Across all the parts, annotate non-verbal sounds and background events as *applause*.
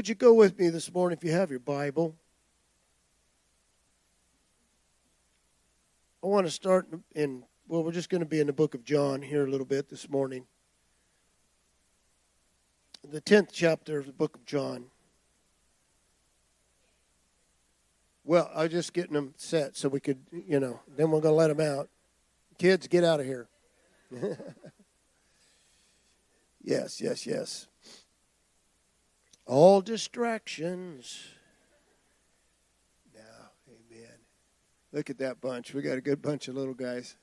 Would you go with me this morning if you have your Bible? I want to start in, well, we're just going to be in the book of John here a little bit this morning. The 10th chapter of the book of John. Well, I was just getting them set so we could, you know, then we're going to let them out. Kids, get out of here. *laughs* yes, yes, yes. All distractions. Now, amen. Look at that bunch. We got a good bunch of little guys.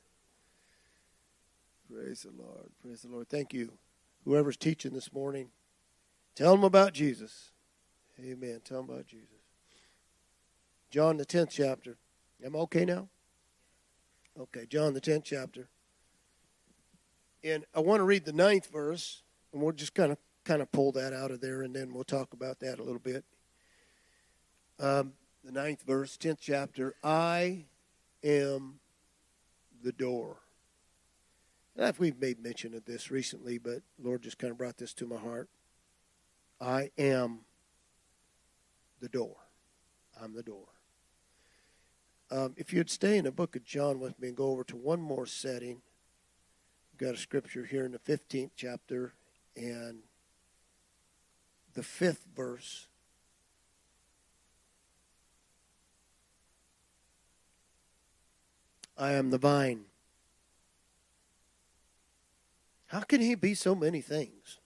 Praise the Lord. Praise the Lord. Thank you. Whoever's teaching this morning, tell them about Jesus. Amen. Tell them about Jesus. John, the 10th chapter. Am I okay now? Okay, John, the 10th chapter. And I want to read the ninth verse, and we'll just kind of kind of pull that out of there, and then we'll talk about that a little bit. Um, the ninth verse, tenth chapter. I am the door. And we've made mention of this recently, but Lord just kind of brought this to my heart. I am the door. I'm the door. Um, if you'd stay in the book of John with me and go over to one more setting, we've got a scripture here in the 15th chapter, and the fifth verse. I am the vine. How can he be so many things?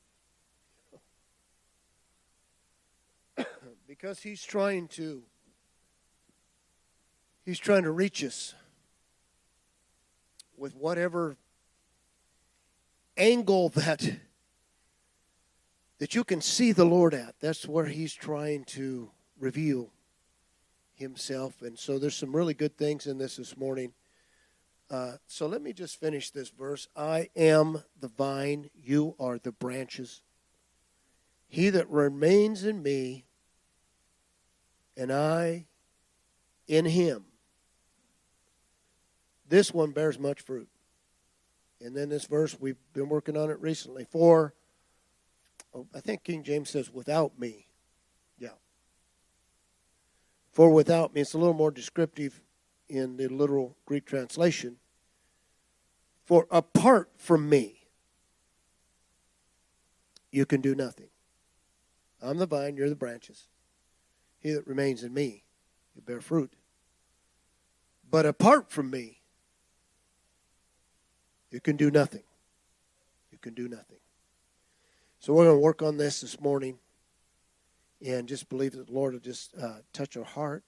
*coughs* because he's trying to he's trying to reach us with whatever angle *laughs* that that you can see the Lord at. That's where He's trying to reveal Himself. And so there's some really good things in this this morning. Uh, so let me just finish this verse. I am the vine, you are the branches. He that remains in me, and I in him, this one bears much fruit. And then this verse, we've been working on it recently. For Oh, I think King James says, without me. Yeah. For without me, it's a little more descriptive in the literal Greek translation. For apart from me, you can do nothing. I'm the vine, you're the branches. He that remains in me, you bear fruit. But apart from me, you can do nothing. You can do nothing. So we're going to work on this this morning and just believe that the Lord will just uh, touch our heart.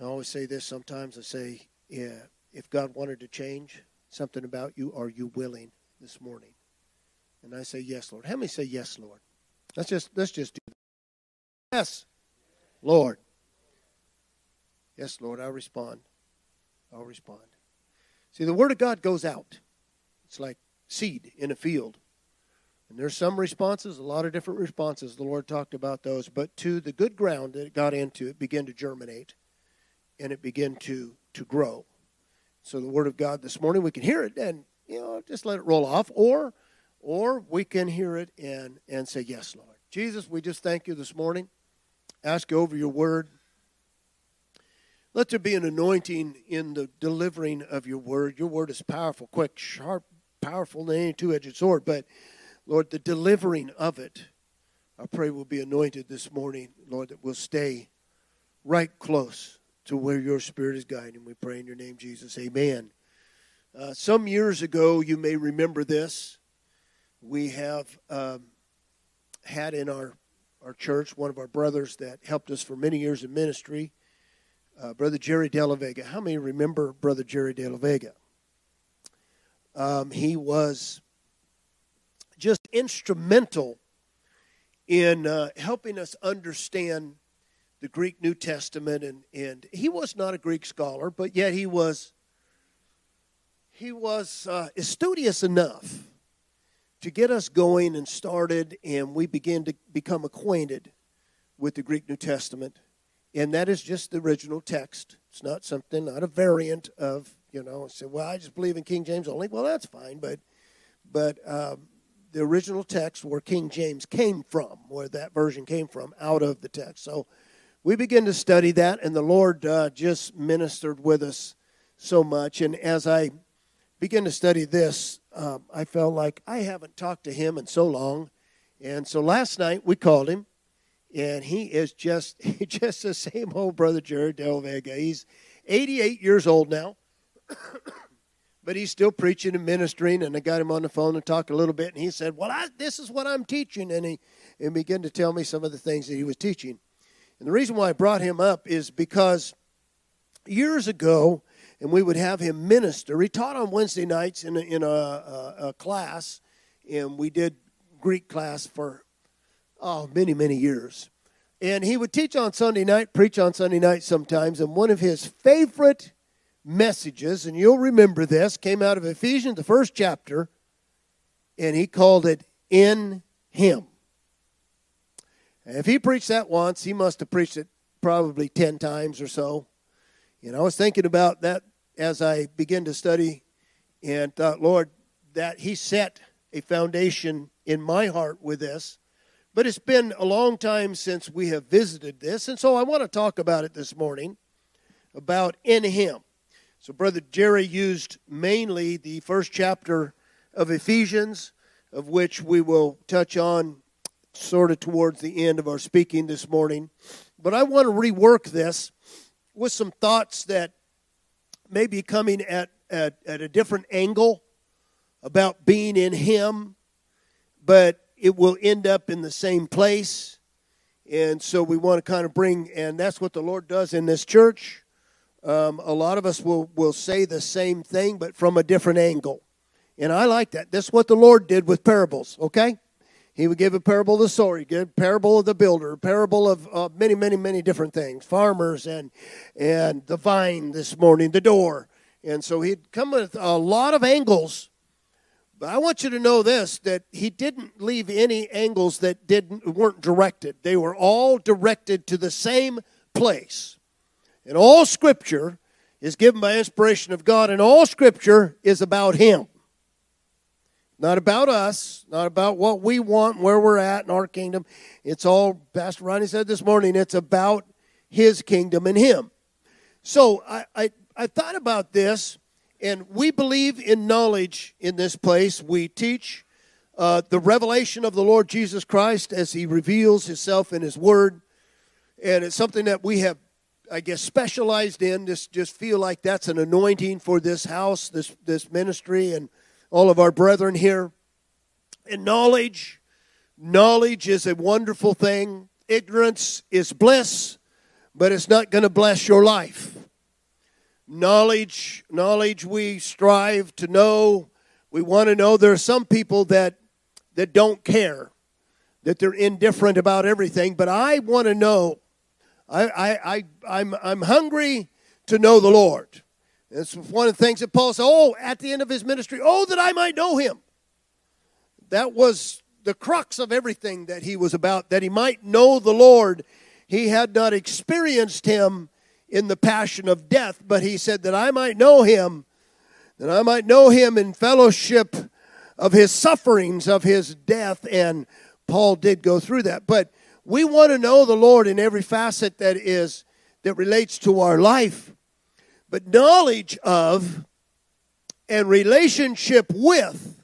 I always say this sometimes I say, yeah, if God wanted to change something about you, are you willing this morning? And I say, yes, Lord. How many say yes, Lord? Let's just let's just do that. Yes, Lord. Yes, Lord, I'll respond. I'll respond. See, the word of God goes out. It's like seed in a field. And there's some responses, a lot of different responses. The Lord talked about those. But to the good ground that it got into, it began to germinate and it began to, to grow. So the Word of God this morning, we can hear it and, you know, just let it roll off. Or, or we can hear it and, and say, Yes, Lord. Jesus, we just thank you this morning. Ask you over your Word. Let there be an anointing in the delivering of your Word. Your Word is powerful, quick, sharp, powerful than any two edged sword. But Lord, the delivering of it, I pray will be anointed this morning, Lord, that we'll stay right close to where your Spirit is guiding. We pray in your name, Jesus. Amen. Uh, some years ago, you may remember this. We have um, had in our, our church one of our brothers that helped us for many years in ministry, uh, Brother Jerry De La Vega. How many remember Brother Jerry De La Vega? Um, he was just instrumental in uh, helping us understand the Greek New Testament. And, and he was not a Greek scholar, but yet he was he was uh, studious enough to get us going and started, and we began to become acquainted with the Greek New Testament. And that is just the original text. It's not something, not a variant of, you know, say, well, I just believe in King James only. Well, that's fine, but, but um, the original text where King James came from, where that version came from, out of the text. So we begin to study that, and the Lord uh, just ministered with us so much. And as I began to study this, um, I felt like I haven't talked to him in so long. And so last night we called him, and he is just *laughs* just the same old brother Jerry De La Vega. He's 88 years old now, but he's still preaching and ministering. And I got him on the phone and talked a little bit, and he said, "Well, I, this is what I'm teaching," and he and began to tell me some of the things that he was teaching. And the reason why I brought him up is because years ago, and we would have him minister. He taught on Wednesday nights in a, in a, a, a class, and we did Greek class for oh many many years. And he would teach on Sunday night, preach on Sunday night sometimes. And one of his favorite messages, and you'll remember this, came out of Ephesians, the first chapter, and he called it In Him. if he preached that once, he must have preached it probably 10 times or so. And I was thinking about that as I began to study and thought, Lord, that He set a foundation in my heart with this. But it's been a long time since we have visited this, and so I want to talk about it this morning about in Him. So, Brother Jerry used mainly the first chapter of Ephesians, of which we will touch on sort of towards the end of our speaking this morning. But I want to rework this with some thoughts that may be coming at, at, at a different angle about being in Him, but it will end up in the same place. And so we want to kind of bring, and that's what the Lord does in this church. Um, a lot of us will, will say the same thing, but from a different angle. And I like that. That's what the Lord did with parables, okay? He would give a parable of the sower, a parable of the builder, parable of uh, many, many, many different things. Farmers and and the vine this morning, the door. And so he'd come with a lot of angles. But I want you to know this that he didn't leave any angles that didn't weren't directed. They were all directed to the same place. And all scripture is given by inspiration of God, and all scripture is about him. Not about us, not about what we want, where we're at in our kingdom. It's all, Pastor Ronnie said this morning, it's about his kingdom and him. So I, I, I thought about this, and we believe in knowledge in this place. We teach uh, the revelation of the Lord Jesus Christ as he reveals himself in his word. And it's something that we have, I guess, specialized in. Just, just feel like that's an anointing for this house, this, this ministry, and all of our brethren here. And knowledge, knowledge is a wonderful thing. Ignorance is bliss, but it's not going to bless your life. Knowledge, knowledge we strive to know. We want to know there are some people that that don't care, that they're indifferent about everything, but I want to know. I, I, I, I'm, I'm hungry to know the Lord. That's one of the things that Paul said, oh, at the end of his ministry, oh, that I might know him. That was the crux of everything that he was about, that he might know the Lord. He had not experienced him in the passion of death, but he said that I might know him, that I might know him in fellowship of his sufferings, of his death. And Paul did go through that. But we want to know the Lord in every facet that is that relates to our life. But knowledge of and relationship with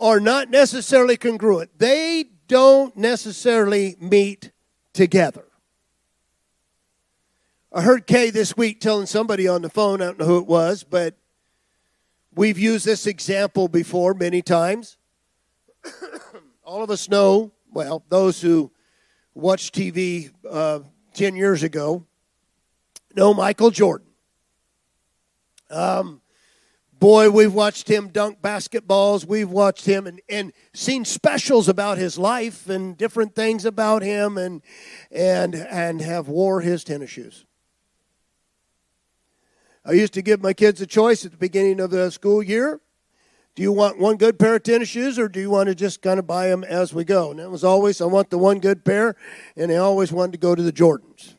are not necessarily congruent. They don't necessarily meet together. I heard Kay this week telling somebody on the phone, I don't know who it was, but we've used this example before many times. *coughs* All of us know, well, those who watched TV uh, 10 years ago, know Michael Jordan. Um, boy, we've watched him dunk basketballs. We've watched him and, and seen specials about his life and different things about him and and and have wore his tennis shoes. I used to give my kids a choice at the beginning of the school year. Do you want one good pair of tennis shoes or do you want to just kind of buy them as we go? And it was always, I want the one good pair, and they always wanted to go to the Jordans.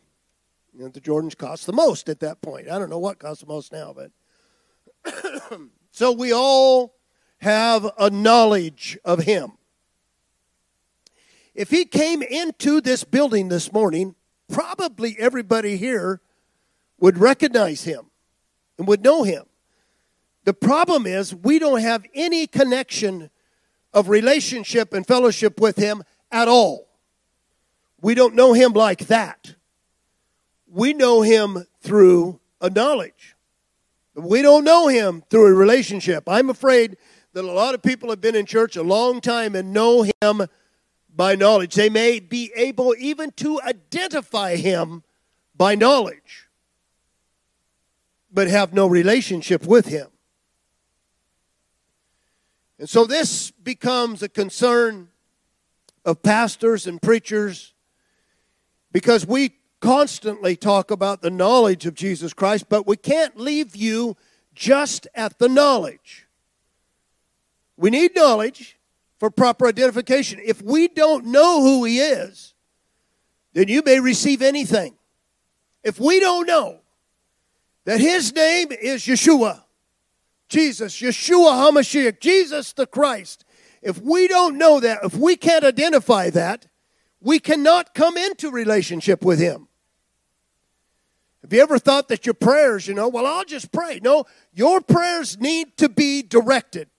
Know, the Jordans cost the most at that point. I don't know what costs the most now, but *coughs* so we all have a knowledge of him. If he came into this building this morning, probably everybody here would recognize him and would know him. The problem is, we don't have any connection of relationship and fellowship with him at all. We don't know him like that. We know him through a knowledge. We don't know him through a relationship. I'm afraid that a lot of people have been in church a long time and know him by knowledge. They may be able even to identify him by knowledge, but have no relationship with him. And so this becomes a concern of pastors and preachers because we constantly talk about the knowledge of Jesus Christ, but we can't leave you just at the knowledge. We need knowledge for proper identification. If we don't know who He is, then you may receive anything. If we don't know that His name is Yeshua, Jesus, Yeshua HaMashiach, Jesus the Christ, if we don't know that, if we can't identify that, we cannot come into relationship with Him. Have you ever thought that your prayers, you know, well, I'll just pray? No, your prayers need to be directed.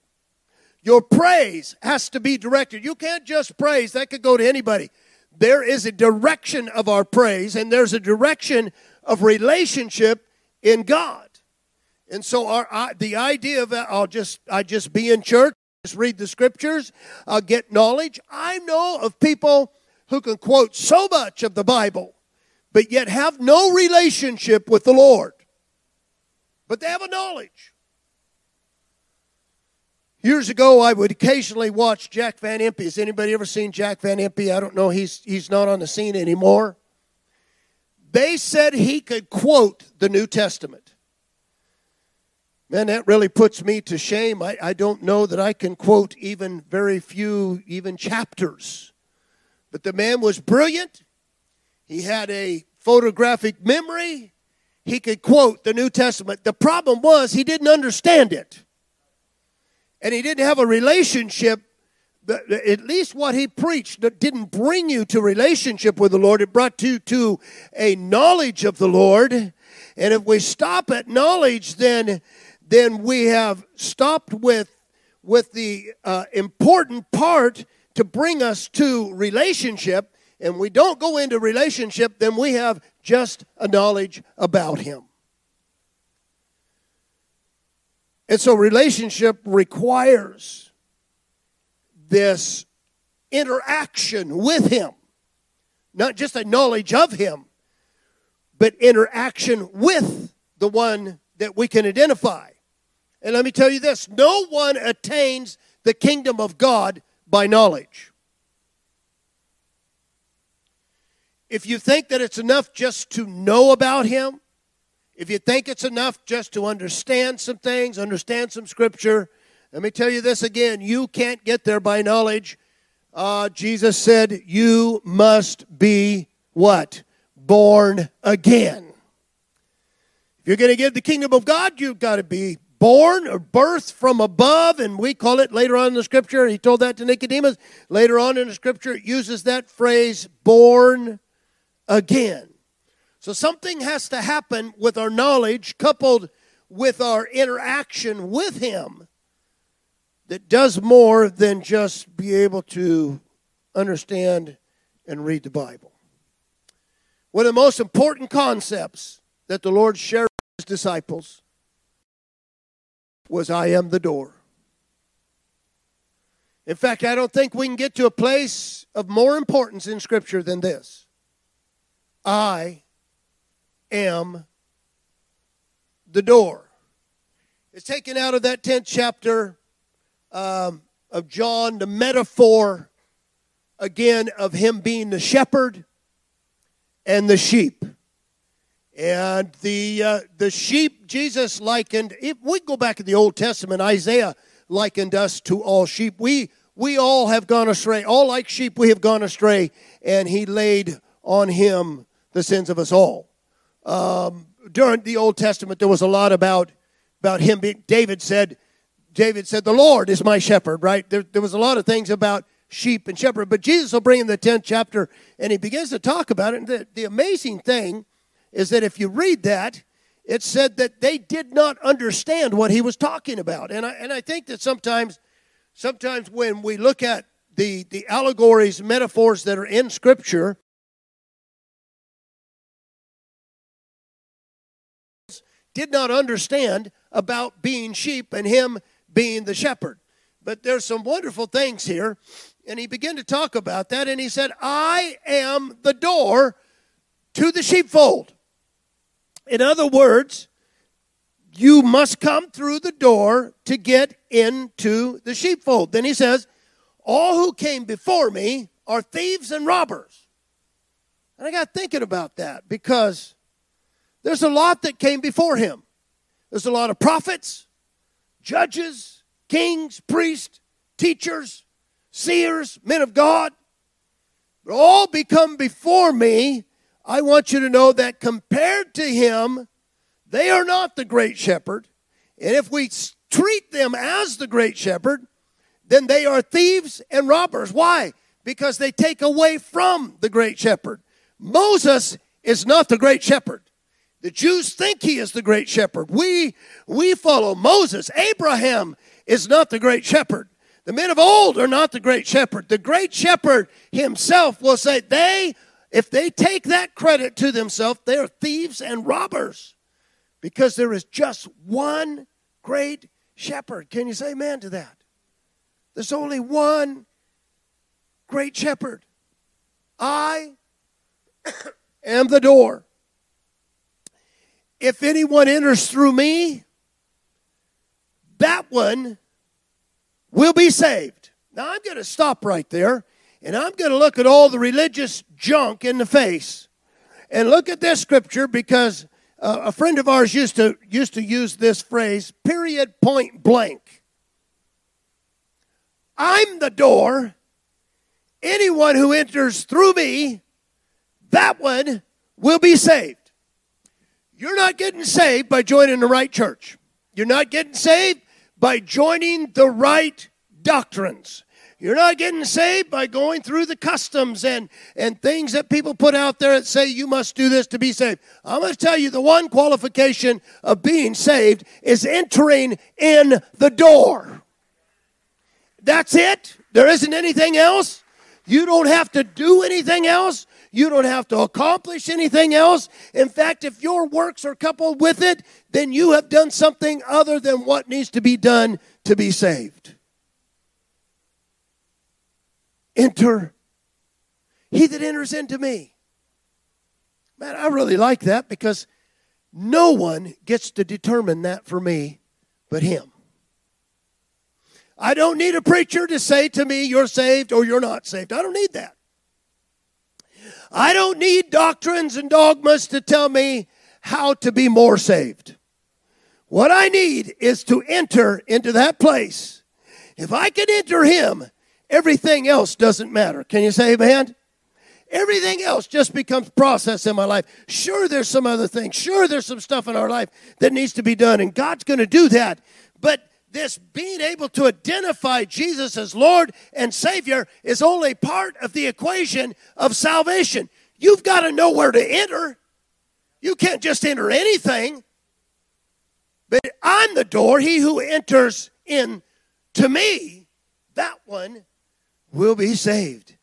Your praise has to be directed. You can't just praise, that could go to anybody. There is a direction of our praise, and there's a direction of relationship in God. And so our the idea of uh, I'll just I just be in church, just read the scriptures, I'll get knowledge. I know of people who can quote so much of the Bible, but yet have no relationship with the Lord. But they have a knowledge. Years ago, I would occasionally watch Jack Van Impe. Has anybody ever seen Jack Van Impe? I don't know. He's, he's not on the scene anymore. They said he could quote the New Testament. Man, that really puts me to shame. I, I don't know that I can quote even very few, even chapters but the man was brilliant. He had a photographic memory. He could quote the New Testament. The problem was he didn't understand it. And he didn't have a relationship. At least what he preached didn't bring you to relationship with the Lord. It brought you to a knowledge of the Lord. And if we stop at knowledge, then, then we have stopped with, with the uh, important part to bring us to relationship, and we don't go into relationship, then we have just a knowledge about Him. And so, relationship requires this interaction with Him, not just a knowledge of Him, but interaction with the one that we can identify. And let me tell you this no one attains the kingdom of God by knowledge. If you think that it's enough just to know about Him, if you think it's enough just to understand some things, understand some scripture, let me tell you this again you can't get there by knowledge. Uh, Jesus said, You must be what? Born again. If you're going to get the kingdom of God, you've got to be born or birth from above, and we call it later on in the scripture, he told that to Nicodemus. Later on in the scripture, it uses that phrase, born again. So something has to happen with our knowledge coupled with our interaction with him that does more than just be able to understand and read the Bible. One of the most important concepts that the Lord shared with his disciples was I am the door. In fact, I don't think we can get to a place of more importance in Scripture than this. I am the door. It's taken out of that 10th chapter um, of John, the metaphor again of him being the shepherd and the sheep. And the uh, the sheep Jesus likened. If we go back in the Old Testament, Isaiah likened us to all sheep. We we all have gone astray. All like sheep, we have gone astray, and He laid on Him the sins of us all. Um, during the Old Testament, there was a lot about about Him. Being, David said, David said, The Lord is my shepherd, right? There, there was a lot of things about sheep and shepherd, but Jesus will bring in the 10th chapter and he begins to talk about it. And the, the amazing thing is that if you read that, it said that they did not understand what he was talking about. And I, and I think that sometimes, sometimes when we look at the, the allegories, metaphors that are in Scripture, did not understand about being sheep and him being the shepherd. But there's some wonderful things here. And he began to talk about that. And he said, I am the door to the sheepfold. In other words, you must come through the door to get into the sheepfold. Then he says, All who came before me are thieves and robbers. And I got thinking about that because there's a lot that came before him. There's a lot of prophets, judges, kings, priests, teachers, seers, men of God. But all become before me. I want you to know that compared to him, they are not the great shepherd. And if we treat them as the great shepherd, then they are thieves and robbers. Why? Because they take away from the great shepherd. Moses is not the great shepherd. The Jews think he is the great shepherd. We, we follow Moses. Abraham is not the great shepherd. The men of old are not the great shepherd. The great shepherd himself will say, they, if they take that credit to themselves, they are thieves and robbers because there is just one great shepherd. Can you say amen to that? There's only one great shepherd. I *coughs* am the door. If anyone enters through me, that one will be saved. Now, I'm going to stop right there and I'm going to look at all the religious junk in the face and look at this scripture because uh, a friend of ours used to used to use this phrase period point blank i'm the door anyone who enters through me that one will be saved you're not getting saved by joining the right church. You're not getting saved by joining the right doctrines. You're not getting saved by going through the customs and, and things that people put out there that say you must do this to be saved. I'm going to tell you the one qualification of being saved is entering in the door. That's it. There isn't anything else. You don't have to do anything else. You don't have to accomplish anything else. In fact, if your works are coupled with it, then you have done something other than what needs to be done to be saved. Enter. He that enters into me. Man, I really like that because no one gets to determine that for me but Him. I don't need a preacher to say to me, you're saved or you're not saved. I don't need that. I don't need doctrines and dogmas to tell me how to be more saved. What I need is to enter into that place. If I can enter Him, everything else doesn't matter. Can you say amen? Everything else just becomes process in my life. Sure, there's some other things. Sure, there's some stuff in our life that needs to be done, and God's going to do that. But this being able to identify Jesus as Lord and Savior is only part of the equation of salvation. You've got to know where to enter. You can't just enter anything. But I'm the door. He who enters in to me, that one will be saved.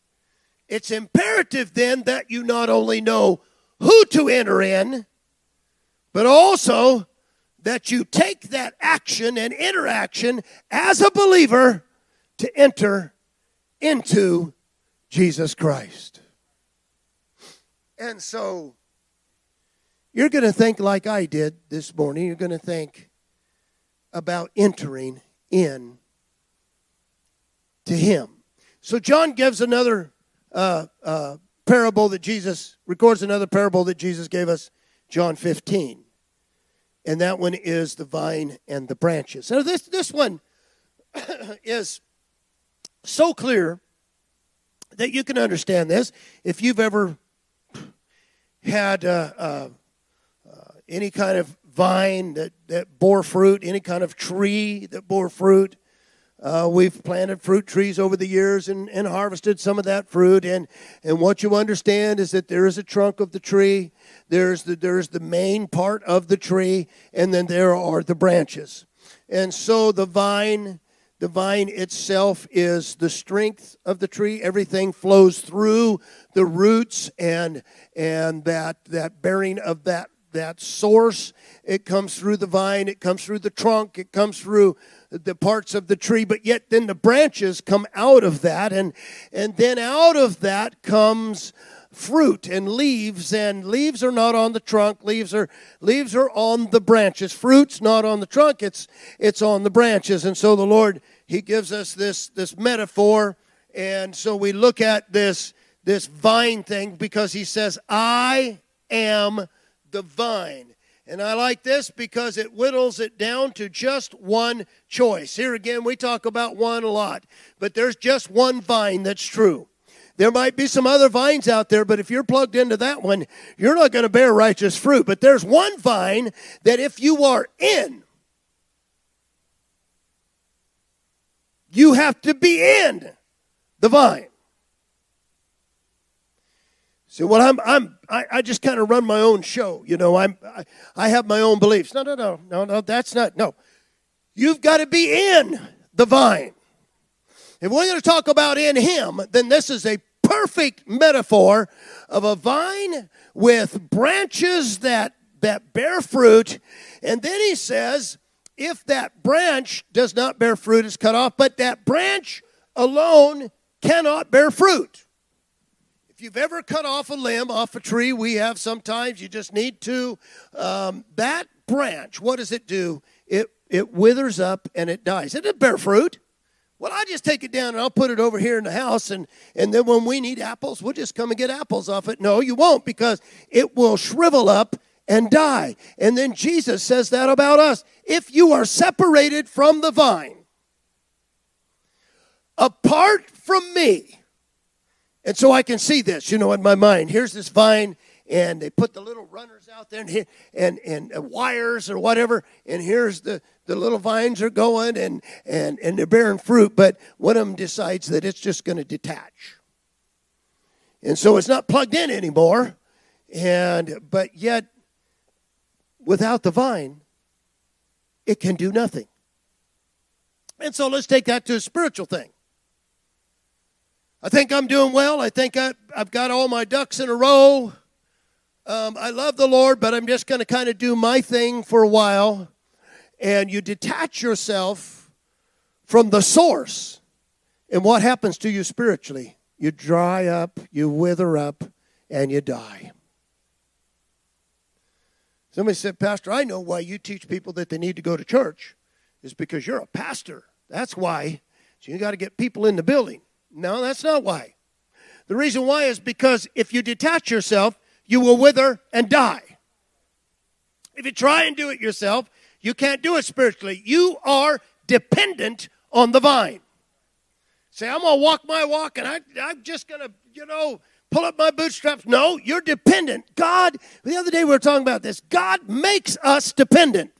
It's imperative then that you not only know who to enter in, but also that you take that action and interaction as a believer to enter into Jesus Christ. And so you're going to think like I did this morning. You're going to think about entering in to Him. So John gives another uh, uh, parable that Jesus records another parable that Jesus gave us, John 15 and that one is the vine and the branches. So this this one *coughs* is so clear that you can understand this if you've ever had uh, uh, uh, any kind of vine that, that bore fruit, any kind of tree that bore fruit. Uh, we've planted fruit trees over the years and, and harvested some of that fruit. And, and what you understand is that there is a trunk of the tree, there's the, there's the main part of the tree, and then there are the branches. And so the vine, the vine itself is the strength of the tree. Everything flows through the roots and and that that bearing of that that source. It comes through the vine, it comes through the trunk, it comes through the parts of the tree, but yet then the branches come out of that, and and then out of that comes fruit and leaves and leaves are not on the trunk leaves are leaves are on the branches. Fruits not on the trunk it's it's on the branches. And so the lord he gives us this this metaphor and so we look at this this vine thing because he says i am the vine and I like this because it whittles it down to just one choice. Here again, we talk about one a lot, but there's just one vine that's true. There might be some other vines out there, but if you're plugged into that one, you're not going to bear righteous fruit. But there's one vine that if you are in, you have to be in the vine. See, well, I'm, I'm, I, I just kind of run my own show. You know, I'm, I, I have my own beliefs. No, no, no, no, no, that's not, no. You've got to be in the vine. If we're going to talk about in Him, then this is a perfect metaphor of a vine with branches that, that bear fruit. And then he says, if that branch does not bear fruit, it's cut off, but that branch alone cannot bear fruit. If you've ever cut off a limb off a tree, we have sometimes, you just need to. Um, that branch, what does it do? It, it withers up and it dies. It doesn't bear fruit. Well, I just take it down and I'll put it over here in the house, and, and then when we need apples, we'll just come and get apples off it. No, you won't because it will shrivel up and die. And then Jesus says that about us. If you are separated from the vine, apart from me, and so I can see this, you know, in my mind. Here's this vine, and they put the little runners out there and, and, and uh, wires or whatever, and here's the, the little vines are going and, and, and they're bearing fruit, but one of them decides that it's just going to detach. And so it's not plugged in anymore. And but yet without the vine, it can do nothing. And so let's take that to a spiritual thing. I think I'm doing well. I think I, have got all my ducks in a row. Um, I love the Lord, but I'm just going to kind of do my thing for a while. And you detach yourself from the source. And what happens to you spiritually? You dry up, you wither up, and you die. Somebody said, Pastor, I know why you teach people that they need to go to church. Is because you're a pastor. That's why. So you got to get people in the building. No, that's not why. The reason why is because if you detach yourself, you will wither and die. If you try and do it yourself, you can't do it spiritually. You are dependent on the vine. Say, I'm going to walk my walk and I, I'm just going to, you know, pull up my bootstraps. No, you're dependent. God, the other day we were talking about this. God makes us dependent.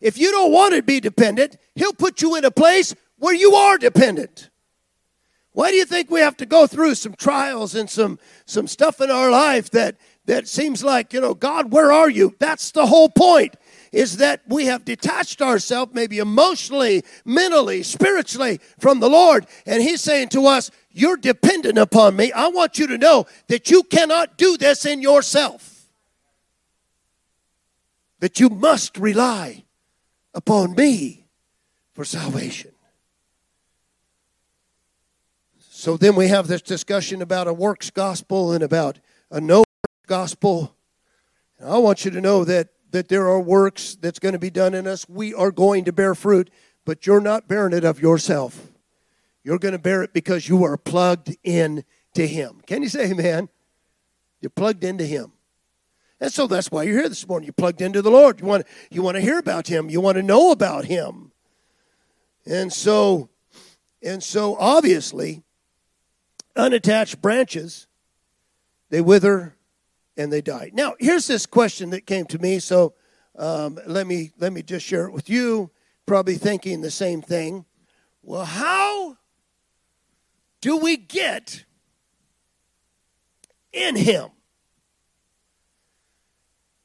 If you don't want to be dependent, He'll put you in a place where you are dependent. Why do you think we have to go through some trials and some, some stuff in our life that, that seems like, you know, God, where are you? That's the whole point, is that we have detached ourselves, maybe emotionally, mentally, spiritually, from the Lord. And He's saying to us, You're dependent upon me. I want you to know that you cannot do this in yourself, that you must rely upon me for salvation. So then we have this discussion about a works gospel and about a no gospel. And I want you to know that, that there are works that's going to be done in us. We are going to bear fruit, but you're not bearing it of yourself. You're going to bear it because you are plugged in to Him. Can you say amen? You're plugged into Him. And so that's why you're here this morning. You're plugged into the Lord. You want, you want to hear about Him. You want to know about Him. And so, and so obviously, unattached branches, they wither and they die. Now, here's this question that came to me, so um, let me let me just share it with you. Probably thinking the same thing. Well, how do we get in Him?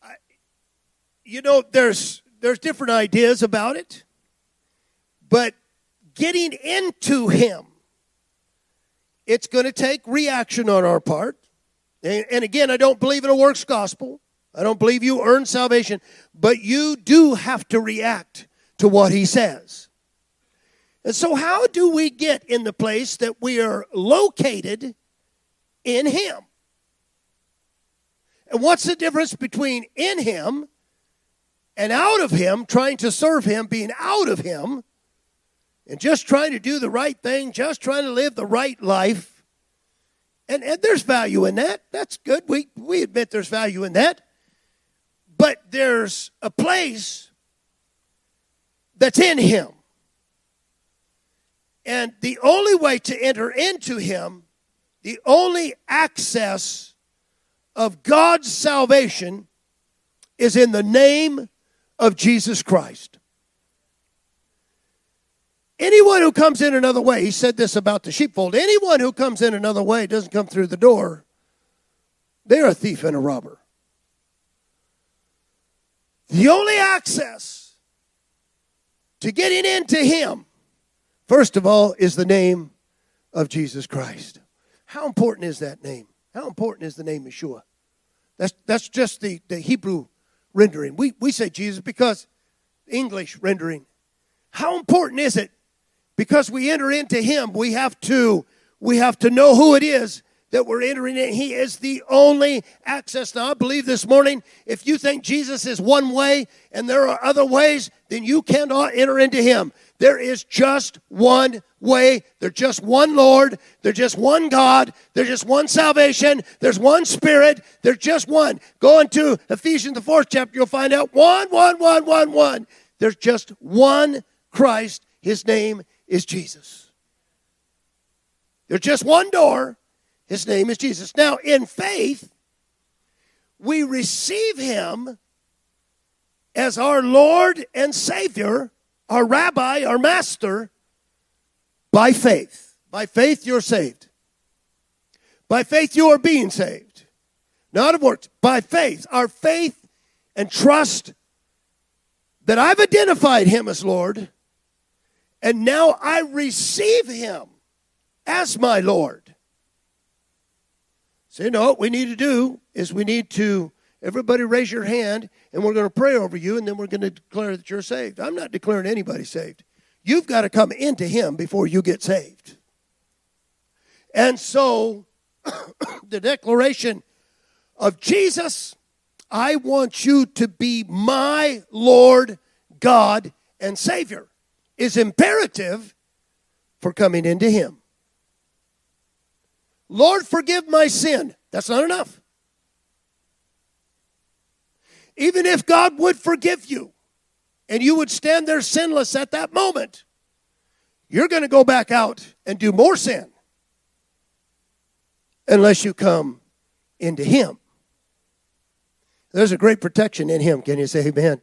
I, you know, there's there's different ideas about it, but getting into Him, it's going to take reaction on our part. And, and again, I don't believe in a works gospel. I don't believe you earn salvation, but you do have to react to what he says. And so, how do we get in the place that we are located in him? And what's the difference between in him and out of him, trying to serve him, being out of him, and just trying to do the right thing, just trying to live the right life? And, and there's value in that. That's good. We, we admit there's value in that. But there's a place that's in him. And the only way to enter into him, the only access of God's salvation is in the name of Jesus Christ. Anyone who comes in another way, he said this about the sheepfold anyone who comes in another way doesn't come through the door, they're a thief and a robber. The only access to getting into Him, first of all, is the name of Jesus Christ. How important is that name? How important is the name Yeshua? That's, that's just the, the Hebrew rendering. We, we say Jesus because English rendering. How important is it? Because we enter into Him, we have to we have to know who it is that we're entering in. He is the only access. Now, I believe this morning, if you think Jesus is one way and there are other ways, then you cannot enter into Him. There is just one way. There's just one Lord. There's just one God. There's just one salvation. There's one Spirit. There's just one. Go into Ephesians, the fourth chapter, you'll find out one, one, one, one, one. There's just one Christ. His name is Jesus. There's just one door. His name is Jesus. Now, in faith, we receive him as our Lord and Savior, our Rabbi, our Master, by faith. By faith, you're saved. By faith, you are being saved. Not of works. By faith. Our faith and trust that I've identified him as Lord, and now I receive him as my Lord. So, you know, what we need to do is we need to, everybody raise your hand, and we're going to pray over you, and then we're going to declare that you're saved. I'm not declaring anybody saved. You've got to come into Him before you get saved. And so, *coughs* the declaration of Jesus, I want you to be my Lord, God, and Savior, is imperative for coming into Him. Lord, forgive my sin. That's not enough. Even if God would forgive you and you would stand there sinless at that moment, you're going to go back out and do more sin unless you come into Him. There's a great protection in Him. Can you say amen?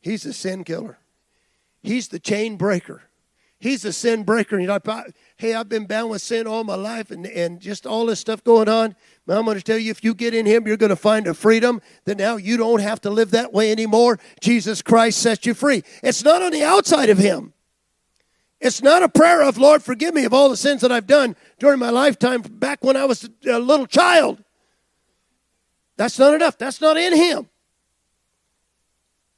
He's a sin killer, He's the chain breaker. He's the sin breaker. You know, hey, I've been bound with sin all my life and, and just all this stuff going on. But I'm going to tell you, if you get in Him, you're going to find a freedom that now you don't have to live that way anymore. Jesus Christ sets you free. It's not on the outside of Him. It's not a prayer of, Lord, forgive me of all the sins that I've done during my lifetime back when I was a little child. That's not enough. That's not in Him.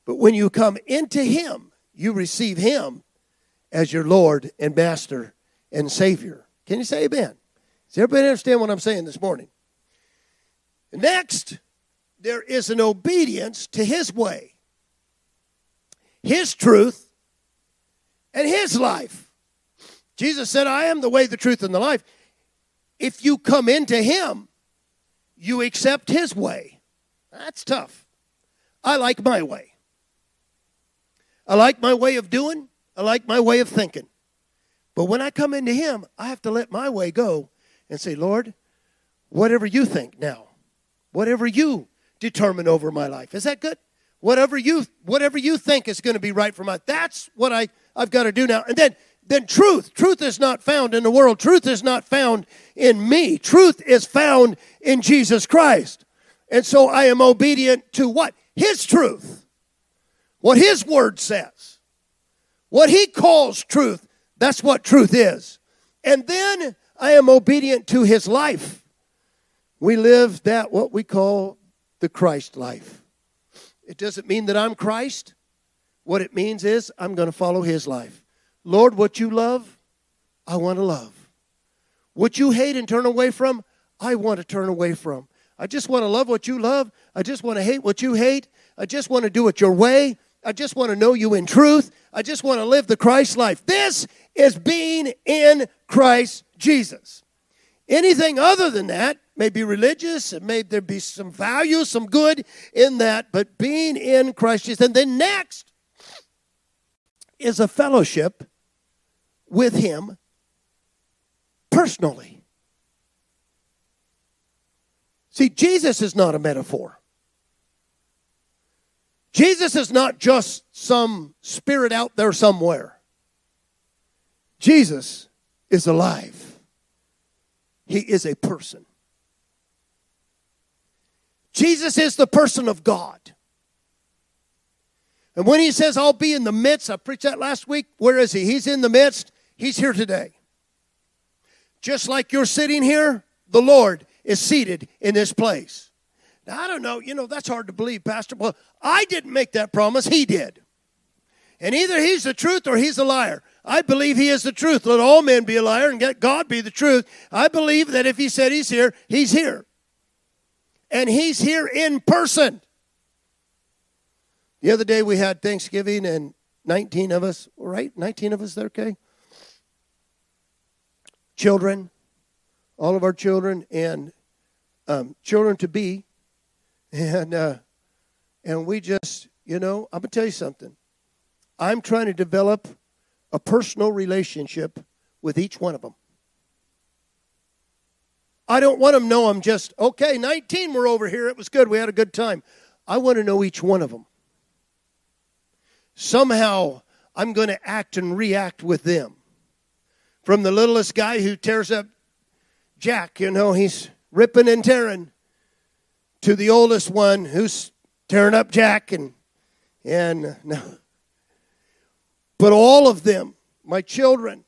But when you come into Him, you receive Him as your Lord and Master and Savior. Can you say amen? Does everybody understand what I'm saying this morning? Next, there is an obedience to His way, His truth, and His life. Jesus said, I am the way, the truth, and the life. If you come into Him, you accept His way. That's tough. I like my way. I like my way of doing. I like my way of thinking. But when I come into Him, I have to let my way go and say, Lord, whatever you think now, whatever you determine over my life. Is that good? whatever you whatever you think is going to be right for my that's what I, I've got to do now. And then then truth. Truth is not found in the world. Truth is not found in me. Truth is found in Jesus Christ. And so I am obedient to what? His truth. What his word says. What he calls truth. That's what truth is. And then I am obedient to his life. We live that what we call the Christ life. It doesn't mean that I'm Christ. What it means is I'm going to follow his life. Lord, what you love, I want to love. What you hate and turn away from, I want to turn away from. I just want to love what you love. I just want to hate what you hate. I just want to do it your way. I just want to know you in truth. I just want to live the Christ life. This is being in Christ Jesus. Anything other than that may be religious, and may there be some value, some good in that, but being in Christ Jesus. And then next is a fellowship with Him personally. See, Jesus is not a metaphor. Jesus is not just some spirit out there somewhere. Jesus is alive. He is a person. Jesus is the person of God. And when he says, I'll be in the midst, I preached that last week. Where is he? He's in the midst. He's here today. Just like you're sitting here, the Lord is seated in this place. Now, I don't know, you know, that's hard to believe, Pastor. Well, I didn't make that promise, He did. And either He's the truth or He's a liar. I believe He is the truth. Let all men be a liar and let God be the truth. I believe that if He said He's here, He's here. And He's here in person. The other day we had Thanksgiving and 19 of us, right? 19 of us there, okay? Children, all of our children and um, children to be. And, uh, and we just, you know, I'm going to tell you something. I'm trying to develop a personal relationship with each one of them. I don't want them to know I'm just, okay, 19 we're over here. It was good. We had a good time. I want to know each one of them somehow I'm going to act and react with them. From the littlest guy who tears up Jack, you know, he's ripping and tearing, to the oldest one who's tearing up Jack and and no. But all of them, my children,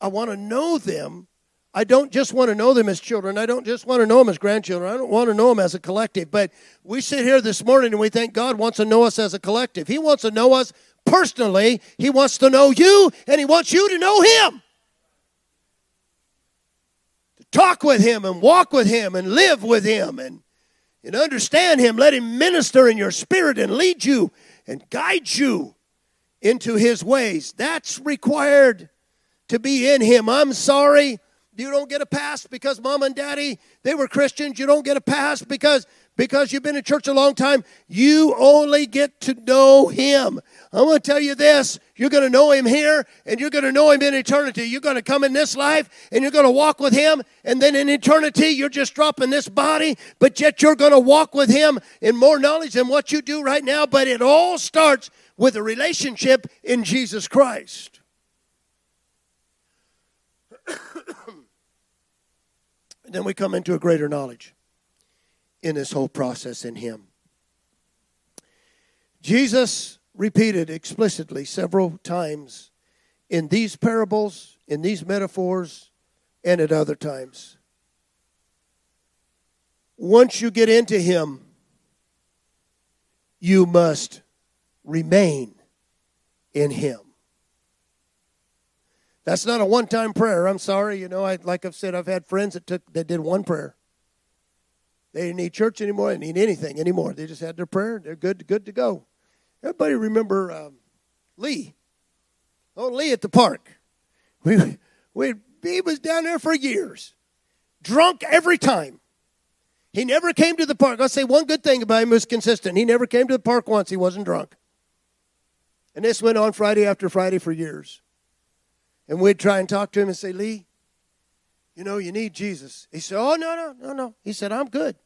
I want to know them I don't just want to know them as children. I don't just want to know them as grandchildren. I don't want to know them as a collective. But we sit here this morning and we think God wants to know us as a collective. He wants to know us personally. He wants to know you, and He wants you to know Him. To talk with Him and walk with Him and live with Him and, and understand Him. Let Him minister in your spirit and lead you and guide you into His ways. That's required to be in Him. I'm sorry you don't get a pass because mom and daddy they were christians you don't get a pass because because you've been in church a long time you only get to know him. I'm going to tell you this. You're going to know him here and you're going to know him in eternity. You're going to come in this life and you're going to walk with him and then in eternity you're just dropping this body but yet you're going to walk with him in more knowledge than what you do right now. But it all starts with a relationship in jesus christ. *coughs* Then we come into a greater knowledge in this whole process in Him. Jesus repeated explicitly several times in these parables, in these metaphors, and at other times. Once you get into Him, you must remain in Him. That's not a one-time prayer. I'm sorry. You know, I, like I've said, I've had friends that took that did one prayer. They didn't need church anymore. They didn't need anything anymore. They just had their prayer. They're good, good to go. Everybody remember um, Lee? Oh, Lee at the park. We, we, he was down there for years, drunk every time. He never came to the park. I'll say one good thing about him was consistent. He never came to the park once. He wasn't drunk. And this went on Friday after Friday for years. And we'd try and talk to him and say, Lee, you know, you need Jesus. He said, Oh, no, no, no, no. He said, I'm good.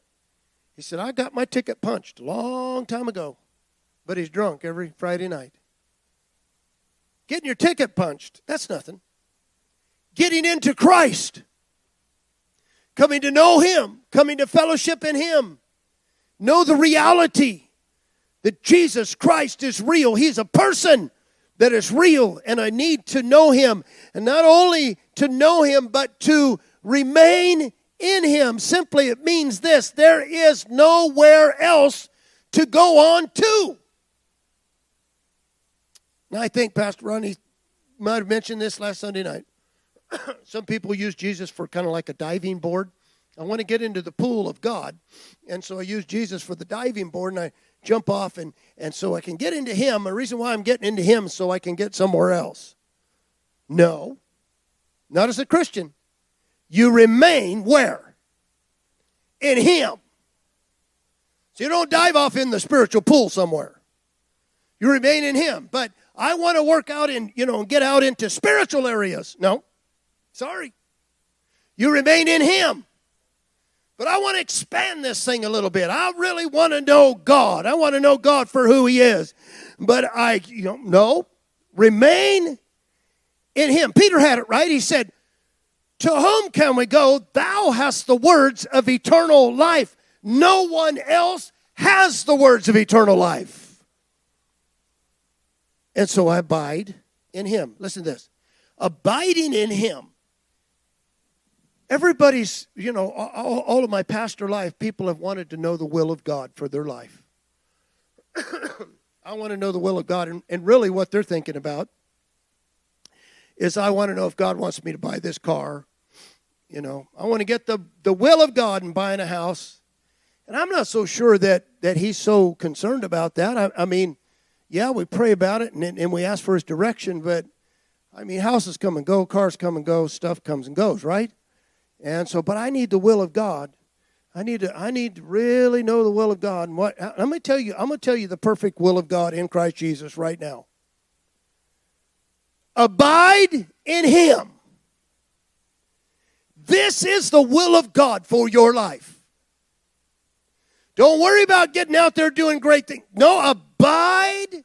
He said, I got my ticket punched a long time ago. but he's drunk every Friday night. Getting your ticket punched, that's nothing. Getting into Christ, coming to know Him, coming to fellowship in Him, know the reality that Jesus Christ is real. He's a person that is real, and I need to know Him. And not only to know Him, but to remain in Him. Simply, it means this there is nowhere else to go on to. Now, I think Pastor Ronnie might have mentioned this last Sunday night. *coughs* Some people use Jesus for kind of like a diving board. I want to get into the pool of God. And so I use Jesus for the diving board and I jump off and, and so I can get into him. The reason why I'm getting into him so I can get somewhere else. No. Not as a Christian. You remain where? In him. So you don't dive off in the spiritual pool somewhere. You remain in him. But I want to work out in, you know, and get out into spiritual areas. No. Sorry. You remain in him. But I want to expand this thing a little bit. I really want to know God. I want to know God for who He is. But I, you know, no, remain in Him. Peter had it right. He said, To whom can we go? Thou hast the words of eternal life. No one else has the words of eternal life. And so I abide in Him. Listen to this abiding in Him Everybody's, you know, all, all, of my pastor life, people have wanted to know the will of God for their life. *coughs* I want to know the will of God. And, and really, what they're thinking about is I want to know if God wants me to buy this car. You know, I want to get the, the will of God in buying a house. And I'm not so sure that, that he's so concerned about that. I, I mean, yeah, we pray about it and, and we ask for his direction, but I mean, houses come and go, cars come and go, stuff comes and goes, right? And so, but I need the will of God. I need to I need to really know the will of God. And what I'm gonna tell you, I'm gonna tell you the perfect will of God in Christ Jesus right now. Abide in him. This is the will of God for your life. Don't worry about getting out there doing great things. No, abide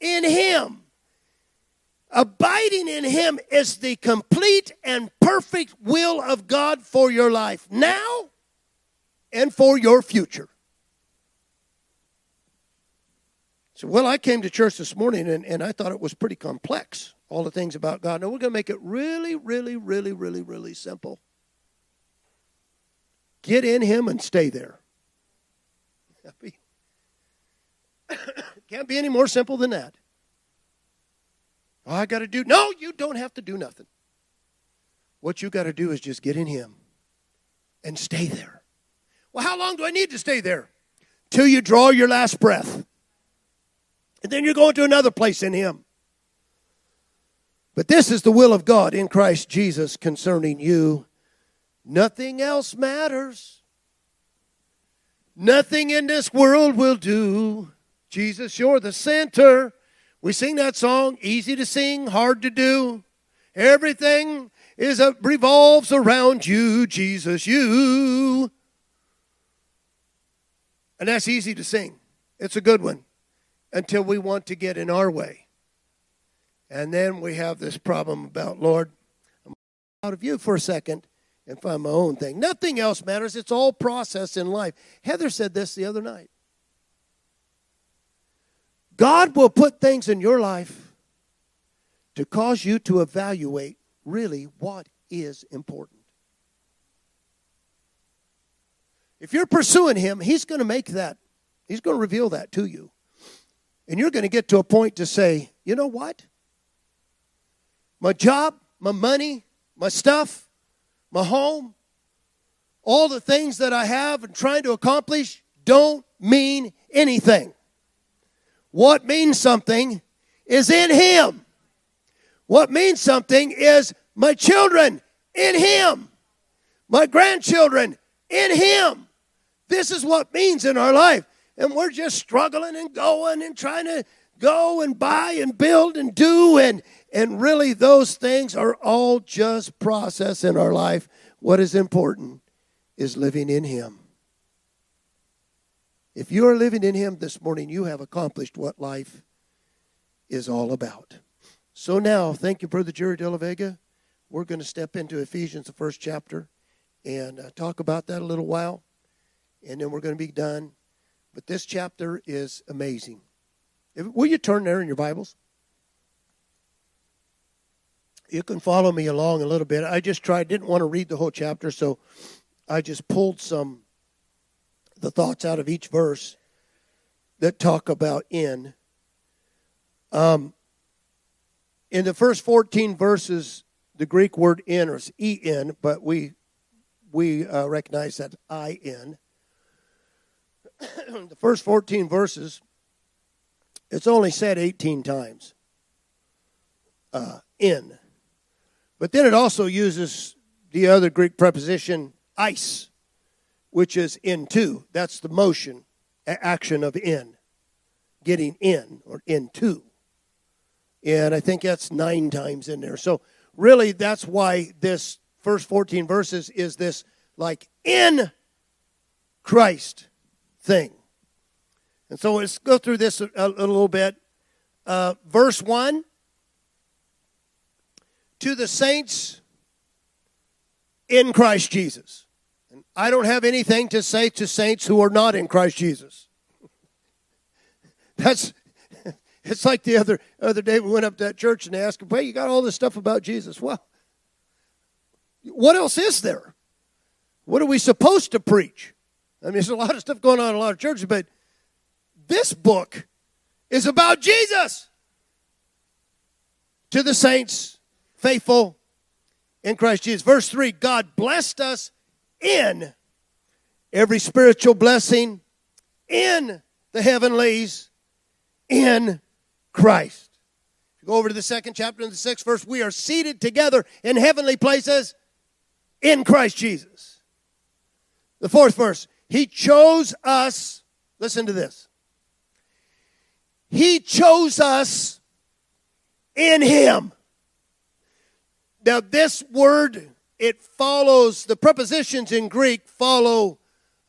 in him. Abiding in Him is the complete and perfect will of God for your life now and for your future. So, well, I came to church this morning and, and I thought it was pretty complex, all the things about God. Now, we're going to make it really, really, really, really, really simple. Get in Him and stay there. Can't be *coughs* any more simple than that. Oh, I got to do. No, you don't have to do nothing. What you got to do is just get in Him and stay there. Well, how long do I need to stay there? Till you draw your last breath. And then you're going to another place in Him. But this is the will of God in Christ Jesus concerning you. Nothing else matters. Nothing in this world will do. Jesus, you're the center we sing that song, easy to sing, hard to do. Everything is a, revolves around you, Jesus, you. And that's easy to sing. It's a good one until we want to get in our way. And then we have this problem about, Lord, I'm out of you for a second and find my own thing. Nothing else matters. It's all process in life. Heather said this the other night. God will put things in your life to cause you to evaluate really what is important. If you're pursuing Him, He's going to make that, He's going to reveal that to you. And you're going to get to a point to say, you know what? My job, my money, my stuff, my home, all the things that I have and trying to accomplish don't mean anything. What means something is in Him. What means something is my children in Him, my grandchildren in Him. This is what means in our life. And we're just struggling and going and trying to go and buy and build and do and and really those things are all just process in our life what is important is living in him If you are living in Him this morning, you have accomplished what life is all about. So now, thank you, Brother Jerry De La Vega. We're going to step into Ephesians, the first chapter, and uh, talk about that a little while, and then we're going to be done. But this chapter is amazing. If, will you turn there in your Bibles? You can follow me along a little bit. I just tried, didn't want to read the whole chapter, so I just pulled some the thoughts out of each verse that talk about in. Um, in the first 14 verses, the Greek word in is en, but we we uh, recognize that in. *clears throat* the first 14 verses, it's only said 18 times. Uh, in. But then it also uses the other Greek preposition eis, which is into. That's the motion, action of in, getting in or into. And I think that's nine times in there. So really, that's why this first 14 verses is this like in Christ thing. And so let's go through this a, a little bit. Uh, verse 1 To the saints in Christ Jesus. And I don't have anything to say to saints who are not in Christ Jesus. That's *laughs* it's like the other other day we went up to that church and they asked, "Well, you got all this stuff about Jesus." Well, what else is there? What are we supposed to preach? I mean, there's a lot of stuff going on in a lot of churches, but this book is about Jesus. To the saints, faithful in Christ Jesus. Verse 3 God blessed us in every spiritual blessing in the heavenlies in Christ. If you go over to the second chapter in the sixth verse, we are seated together in heavenly places in Christ Jesus. The fourth verse, He chose us, listen to this. He chose us in Him. Now, this word, it follows, the prepositions in Greek follow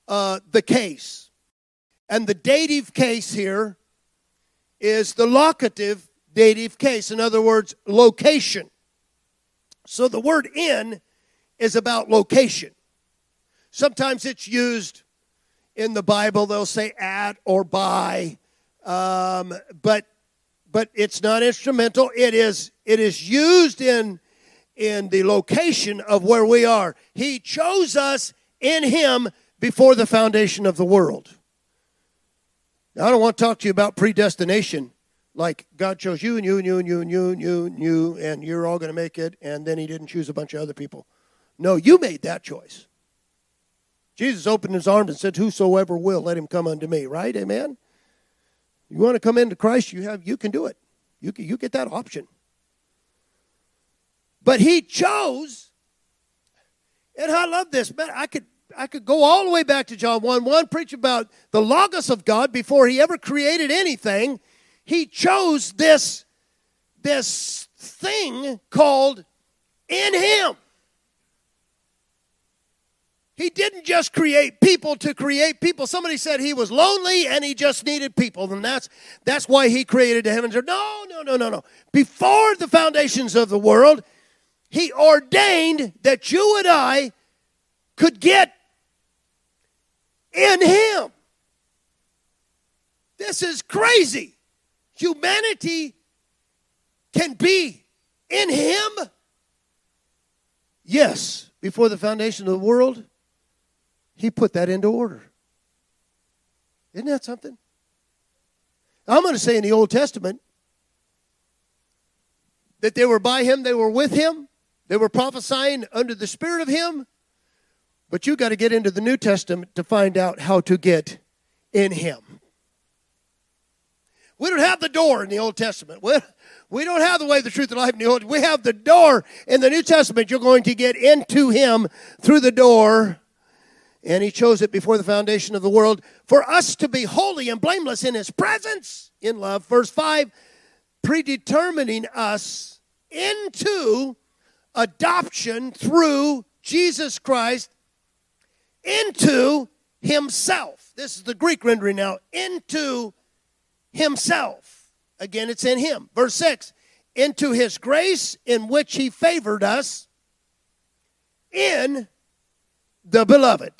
uh, the case. And the dative case here is the locative dative case. In other words, location. So the word in is about location. Sometimes it's used in the Bible, they'll say at or by, um, but but it's not instrumental. It is it is used in in the location of where we are. He chose us in Him before the foundation of the world. Now, I don't want to talk to you about predestination, like God chose you and you and you and you and you and you and you, and you're all going to make it, and then He didn't choose a bunch of other people. No, you made that choice. Jesus opened His arms and said, "Whosoever will, let him come unto me." Right? Amen. You want to come into Christ? You have. You can do it. You you get that option. But He chose, and I love this. Man, I could I could go all the way back to John 1 1, preach about the Logos of God before he ever created anything. He chose this, this thing called in him. He didn't just create people to create people. Somebody said he was lonely and he just needed people, and that's that's why he created the heavens. No, no, no, no, no. Before the foundations of the world, he ordained that you and I could get in Him. This is crazy. Humanity can be in Him. Yes, before the foundation of the world, He put that into order. Isn't that something? I'm going to say in the Old Testament that they were by Him, they were with Him, they were prophesying under the Spirit of Him, but you got to get into the New Testament to find out how to get in Him. We don't have the door in the Old Testament. We, we don't have the way, the truth, and life in the Old. We have the door in the New Testament. You're going to get into Him through the door, and He chose it before the foundation of the world for us to be holy and blameless in His presence in love. Verse five, predetermining us into adoption through Jesus Christ into himself. this is the Greek rendering now, into himself. Again, it's in him. Verse 6 into his grace in which he favored us in the beloved.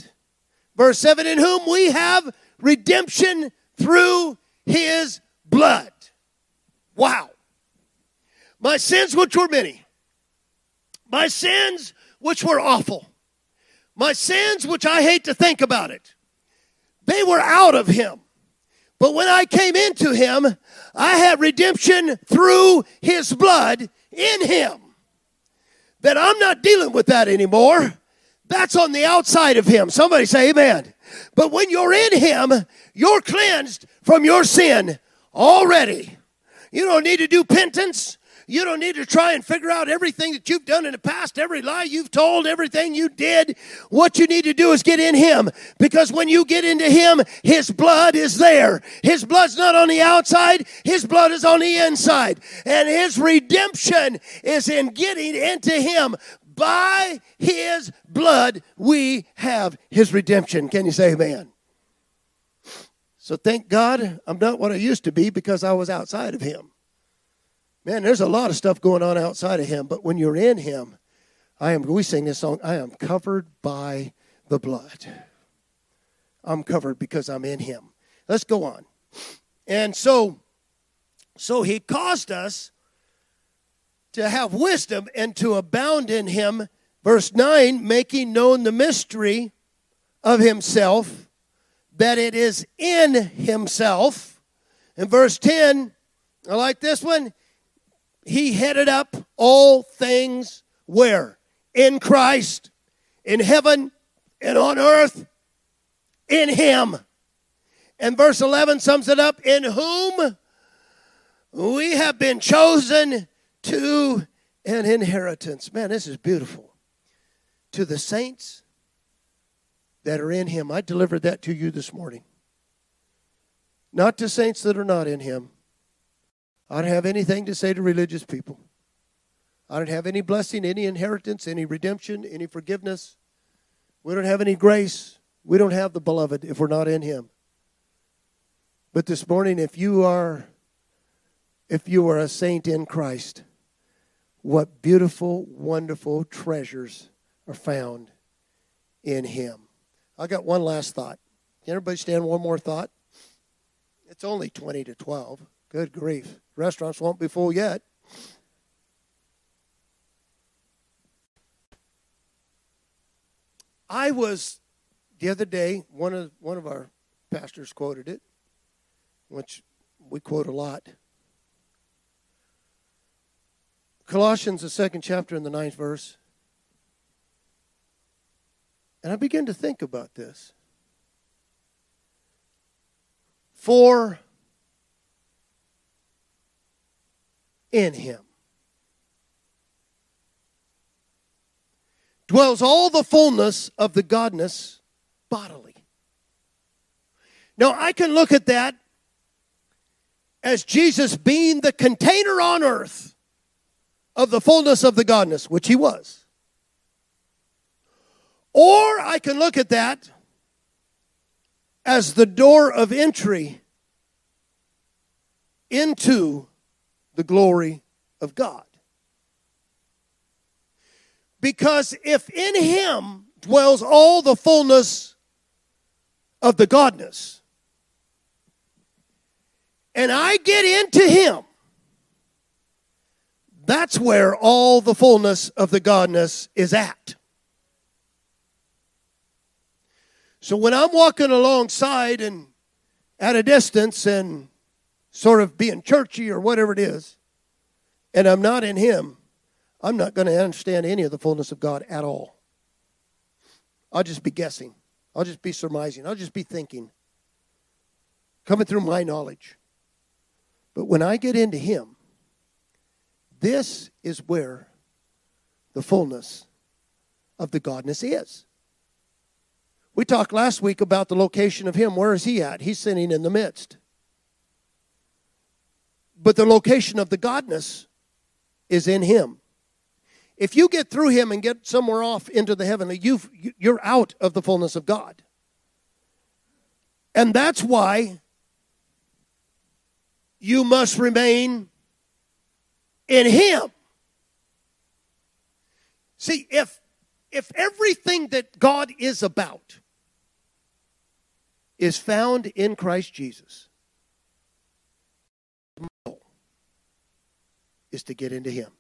Verse 7 In whom we have redemption through his blood. Wow. My sins, which were many, my sins, which were awful, my sins, which I hate to think about it, they were out of him. But when I came into him, I had redemption through his blood in him. That I'm not dealing with that anymore. That's on the outside of him. Somebody say amen. But when you're in him, you're cleansed from your sin already. You don't need to do penance. You don't need to try and figure out everything that you've done in the past, every lie you've told, everything you did. What you need to do is get in Him. Because when you get into Him, His blood is there. His blood's not on the outside, His blood is on the inside. And His redemption is in getting into Him. By His blood, we have His redemption. Can you say amen? So thank God I'm not what I used to be because I was outside of Him. Man, there's a lot of stuff going on outside of him, but when you're in him, I am we sing this song, I am covered by the blood. I'm covered because I'm in him. Let's go on. And so so he caused us to have wisdom and to abound in him. Verse 9, making known the mystery of himself, that it is in himself. In verse 10, I like this one he headed up all things where? In Christ, in heaven, and on earth, in Him. And verse 11 sums it up in whom we have been chosen to an inheritance. Man, this is beautiful. To the saints that are in Him. I delivered that to you this morning. Not to saints that are not in Him I don't have anything to say to religious people. I don't have any blessing, any inheritance, any redemption, any forgiveness. We don't have any grace. We don't have the beloved if we're not in him. But this morning if you are if you are a saint in Christ, what beautiful, wonderful treasures are found in him. I got one last thought. Can everybody stand one more thought? It's only 20 to 12. Good grief. Restaurants won't be full yet. I was the other day, one of one of our pastors quoted it, which we quote a lot. Colossians, the second chapter, in the ninth verse. And I began to think about this. For in him dwells all the fullness of the godness bodily. Now, I can look at that as Jesus being the container on earth of the fullness of the godness, which he was. Or I can look at that as the door of entry into the glory of God. Because if in him dwells all the fullness of the godness, and I get into him, that's where all the fullness of the godness is at. So when I'm walking alongside and at a distance and sort of being churchy or whatever it is, and I'm not in Him, I'm not going to understand any of the fullness of God at all. I'll just be guessing. I'll just be surmising. I'll just be thinking, coming through my knowledge. But when I get into Him, this is where the fullness of the Godness is. We talked last week about the location of Him. Where is He at? He's sitting in the midst. But the location of the godness is in him. If you get through him and get somewhere off into the heavenly, you've, you're out of the fullness of God. And that's why you must remain in Him. See, if if everything that God is about is found in Christ Jesus, is to get into Him.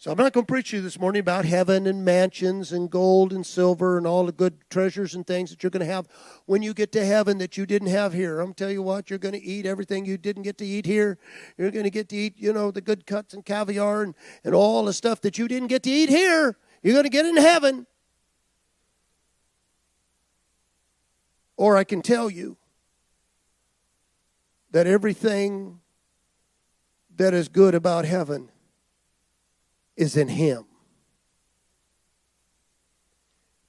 So I'm not going to preach to you this morning about heaven and mansions and gold and silver and all the good treasures and things that you're going to have when you get to heaven that you didn't have here. I'm going to tell you what, you're going to eat everything you didn't get to eat here. You're going to get to eat, you know, the good cuts and caviar and, and all the stuff that you didn't get to eat here. You're going to get in heaven. Or I can tell you that everything that is good about heaven is in Him.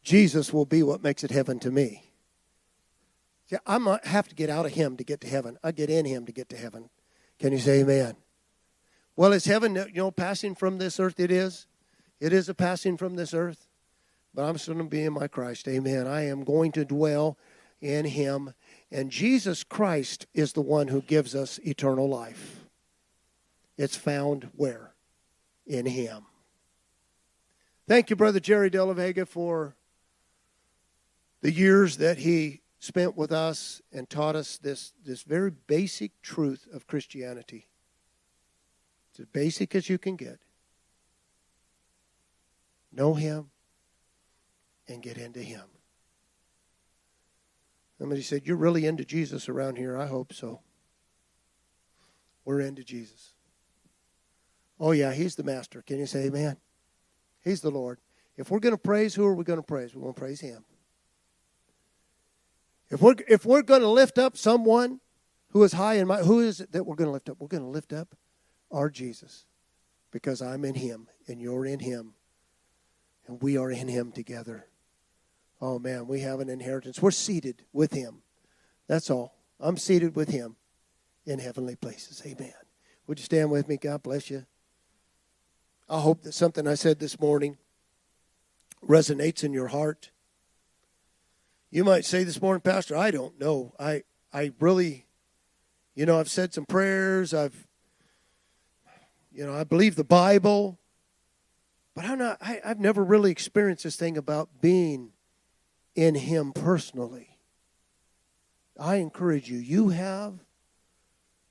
Jesus will be what makes it heaven to me. See, I might have to get out of Him to get to heaven. I get in Him to get to heaven. Can you say amen? Well, is heaven, you know, passing from this earth? It is. It is a passing from this earth. But I'm still going to be in my Christ. Amen. I am going to dwell in Him. And Jesus Christ is the one who gives us eternal life. It's found where? in Him. Thank you, Brother Jerry De La Vega, for the years that he spent with us and taught us this, this very basic truth of Christianity. It's as basic as you can get. Know Him and get into Him. Somebody said, You're really into Jesus around here. I hope so. We're into Jesus. Oh, yeah, He's the Master. Can you say amen? He's the Lord. If we're going to praise, who are we going to praise? We're going to praise Him. If we're, if we're going to lift up someone who is high in my, who is it that we're going to lift up? We're going to lift up our Jesus because I'm in Him and you're in Him and we are in Him together. Oh, man, we have an inheritance. We're seated with Him. That's all. I'm seated with Him in heavenly places. Amen. Would you stand with me? God bless you. I hope that something I said this morning resonates in your heart. You might say this morning, Pastor, I don't know. I I really, you know, I've said some prayers. I've, you know, I believe the Bible, but I'm not. I, I've never really experienced this thing about being in Him personally. I encourage you. You have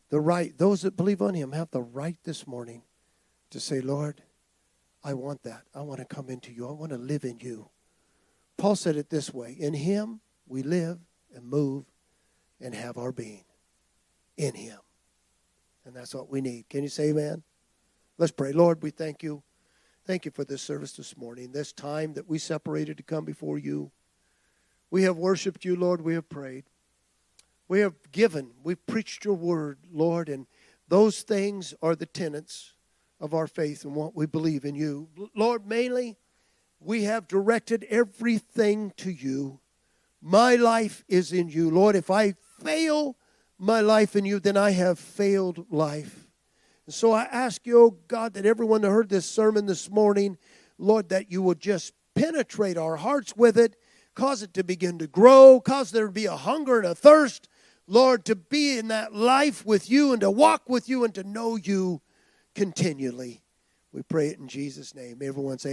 the right. Those that believe on Him have the right this morning to say, Lord, I want that. I want to come into you. I want to live in you. Paul said it this way In him we live and move and have our being. In him. And that's what we need. Can you say amen? Let's pray. Lord, we thank you. Thank you for this service this morning, this time that we separated to come before you. We have worshiped you, Lord. We have prayed. We have given. We've preached your word, Lord, and those things are the tenets of our faith and what we believe in you. Lord, mainly, we have directed everything to you. My life is in you. Lord, if I fail my life in you, then I have failed life. And so I ask you, oh God, that everyone that heard this sermon this morning, Lord, that you would just penetrate our hearts with it, cause it to begin to grow, cause there to be a hunger and a thirst, Lord, to be in that life with you and to walk with you and to know you continually. We pray it in Jesus' name. Everyone say,